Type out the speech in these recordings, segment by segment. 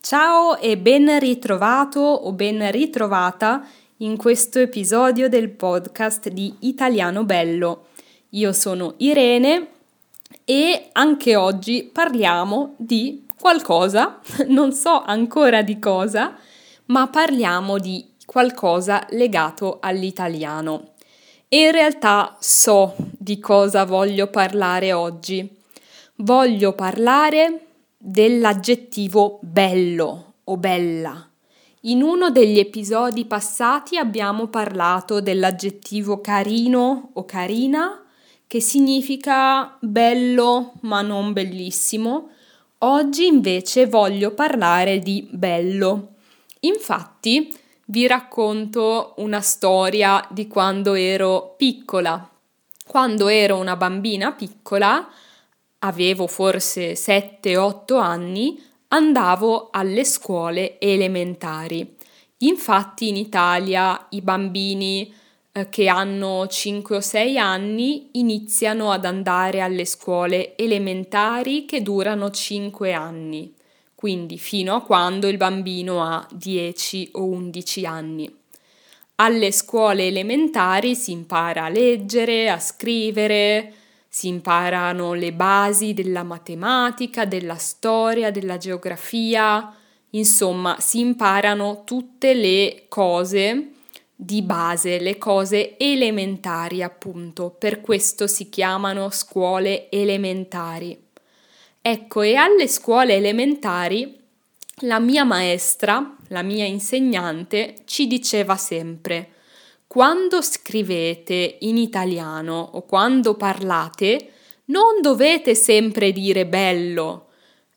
Ciao e ben ritrovato o ben ritrovata in questo episodio del podcast di Italiano Bello. Io sono Irene e anche oggi parliamo di qualcosa, non so ancora di cosa, ma parliamo di qualcosa legato all'italiano. E in realtà so di cosa voglio parlare oggi. Voglio parlare dell'aggettivo bello o bella. In uno degli episodi passati abbiamo parlato dell'aggettivo carino o carina, che significa bello ma non bellissimo. Oggi invece voglio parlare di bello. Infatti vi racconto una storia di quando ero piccola. Quando ero una bambina piccola, avevo forse 7-8 anni, andavo alle scuole elementari. Infatti in Italia i bambini eh, che hanno 5 o 6 anni iniziano ad andare alle scuole elementari che durano 5 anni, quindi fino a quando il bambino ha 10 o 11 anni. Alle scuole elementari si impara a leggere, a scrivere, si imparano le basi della matematica, della storia, della geografia, insomma, si imparano tutte le cose di base, le cose elementari appunto, per questo si chiamano scuole elementari. Ecco, e alle scuole elementari la mia maestra, la mia insegnante, ci diceva sempre quando scrivete in italiano o quando parlate, non dovete sempre dire bello.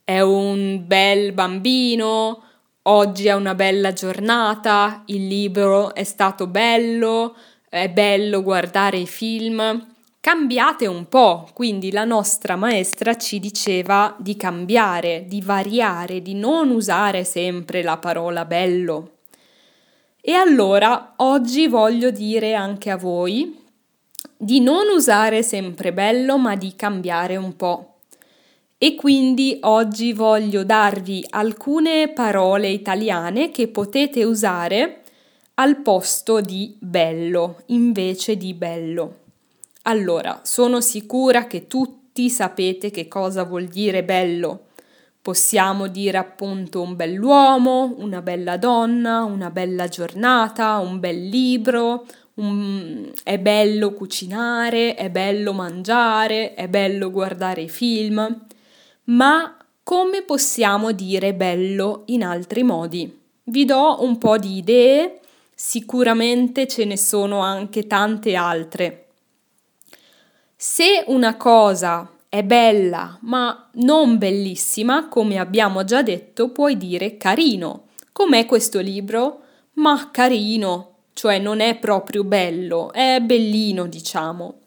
È un bel bambino, oggi è una bella giornata, il libro è stato bello, è bello guardare i film. Cambiate un po', quindi la nostra maestra ci diceva di cambiare, di variare, di non usare sempre la parola bello. E allora oggi voglio dire anche a voi di non usare sempre bello, ma di cambiare un po'. E quindi oggi voglio darvi alcune parole italiane che potete usare al posto di bello, invece di bello. Allora, sono sicura che tutti sapete che cosa vuol dire bello. Possiamo dire appunto un bell'uomo, una bella donna, una bella giornata, un bel libro, un... è bello cucinare, è bello mangiare, è bello guardare i film, ma come possiamo dire bello in altri modi? Vi do un po' di idee, sicuramente ce ne sono anche tante altre. Se una cosa è bella, ma non bellissima, come abbiamo già detto, puoi dire carino. Com'è questo libro? Ma carino, cioè non è proprio bello, è bellino, diciamo.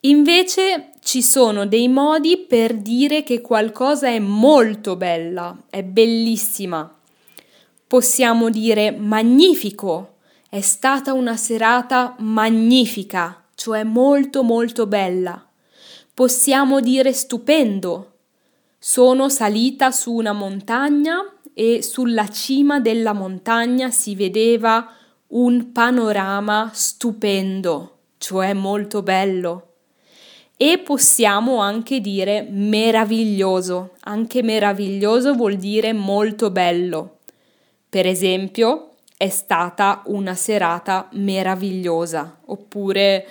Invece ci sono dei modi per dire che qualcosa è molto bella, è bellissima. Possiamo dire magnifico, è stata una serata magnifica, cioè molto molto bella possiamo dire stupendo. Sono salita su una montagna e sulla cima della montagna si vedeva un panorama stupendo, cioè molto bello. E possiamo anche dire meraviglioso, anche meraviglioso vuol dire molto bello. Per esempio, è stata una serata meravigliosa, oppure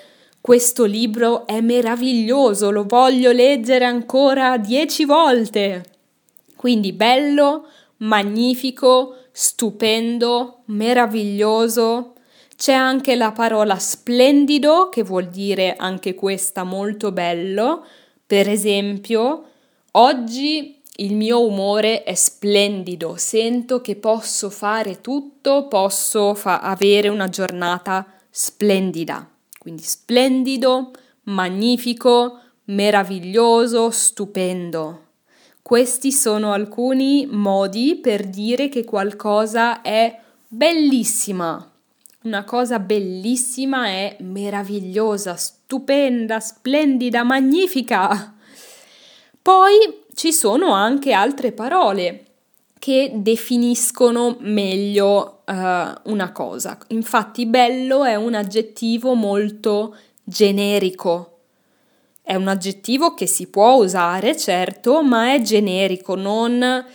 questo libro è meraviglioso, lo voglio leggere ancora dieci volte. Quindi bello, magnifico, stupendo, meraviglioso. C'è anche la parola splendido, che vuol dire anche questa molto bello. Per esempio, oggi il mio umore è splendido, sento che posso fare tutto, posso fa- avere una giornata splendida. Quindi splendido, magnifico, meraviglioso, stupendo. Questi sono alcuni modi per dire che qualcosa è bellissima. Una cosa bellissima è meravigliosa, stupenda, splendida, magnifica. Poi ci sono anche altre parole che definiscono meglio uh, una cosa. Infatti bello è un aggettivo molto generico. È un aggettivo che si può usare, certo, ma è generico, non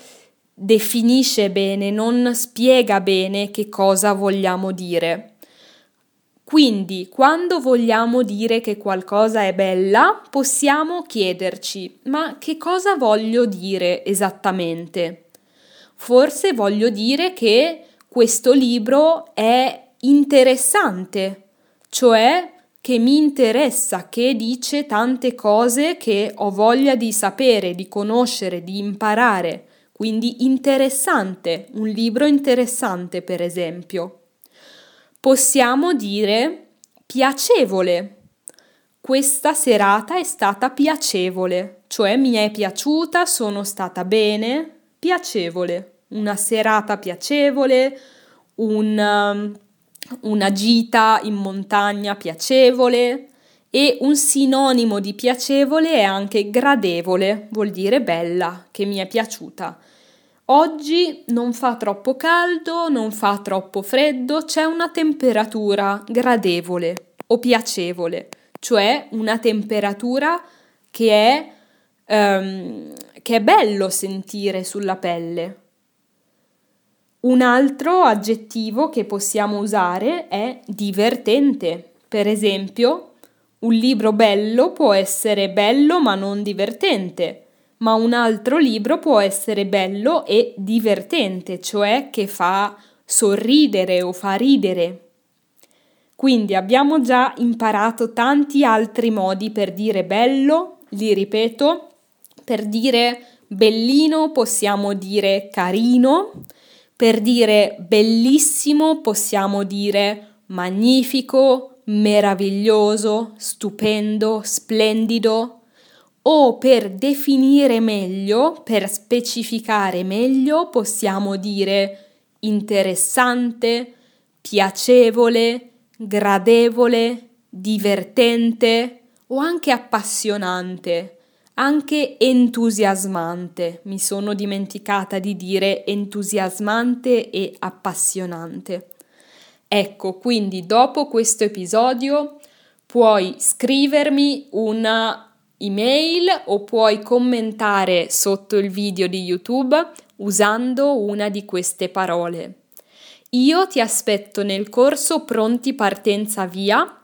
definisce bene, non spiega bene che cosa vogliamo dire. Quindi, quando vogliamo dire che qualcosa è bella, possiamo chiederci: ma che cosa voglio dire esattamente? Forse voglio dire che questo libro è interessante, cioè che mi interessa, che dice tante cose che ho voglia di sapere, di conoscere, di imparare. Quindi interessante, un libro interessante per esempio. Possiamo dire piacevole. Questa serata è stata piacevole, cioè mi è piaciuta, sono stata bene, piacevole. Una serata piacevole, un una gita in montagna piacevole e un sinonimo di piacevole è anche gradevole, vuol dire bella, che mi è piaciuta. Oggi non fa troppo caldo, non fa troppo freddo, c'è una temperatura gradevole o piacevole, cioè una temperatura che è, um, che è bello sentire sulla pelle. Un altro aggettivo che possiamo usare è divertente. Per esempio, un libro bello può essere bello ma non divertente, ma un altro libro può essere bello e divertente, cioè che fa sorridere o fa ridere. Quindi abbiamo già imparato tanti altri modi per dire bello, li ripeto, per dire bellino possiamo dire carino, per dire bellissimo possiamo dire magnifico, meraviglioso, stupendo, splendido. O per definire meglio, per specificare meglio, possiamo dire interessante, piacevole, gradevole, divertente o anche appassionante anche entusiasmante. Mi sono dimenticata di dire entusiasmante e appassionante. Ecco, quindi dopo questo episodio puoi scrivermi una email o puoi commentare sotto il video di YouTube usando una di queste parole. Io ti aspetto nel corso Pronti Partenza Via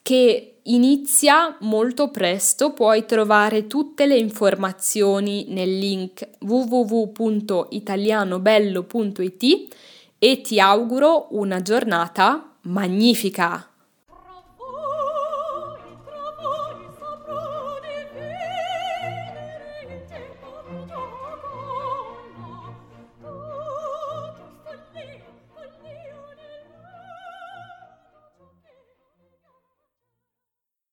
che inizia molto presto, puoi trovare tutte le informazioni nel link www.italianobello.it e ti auguro una giornata magnifica!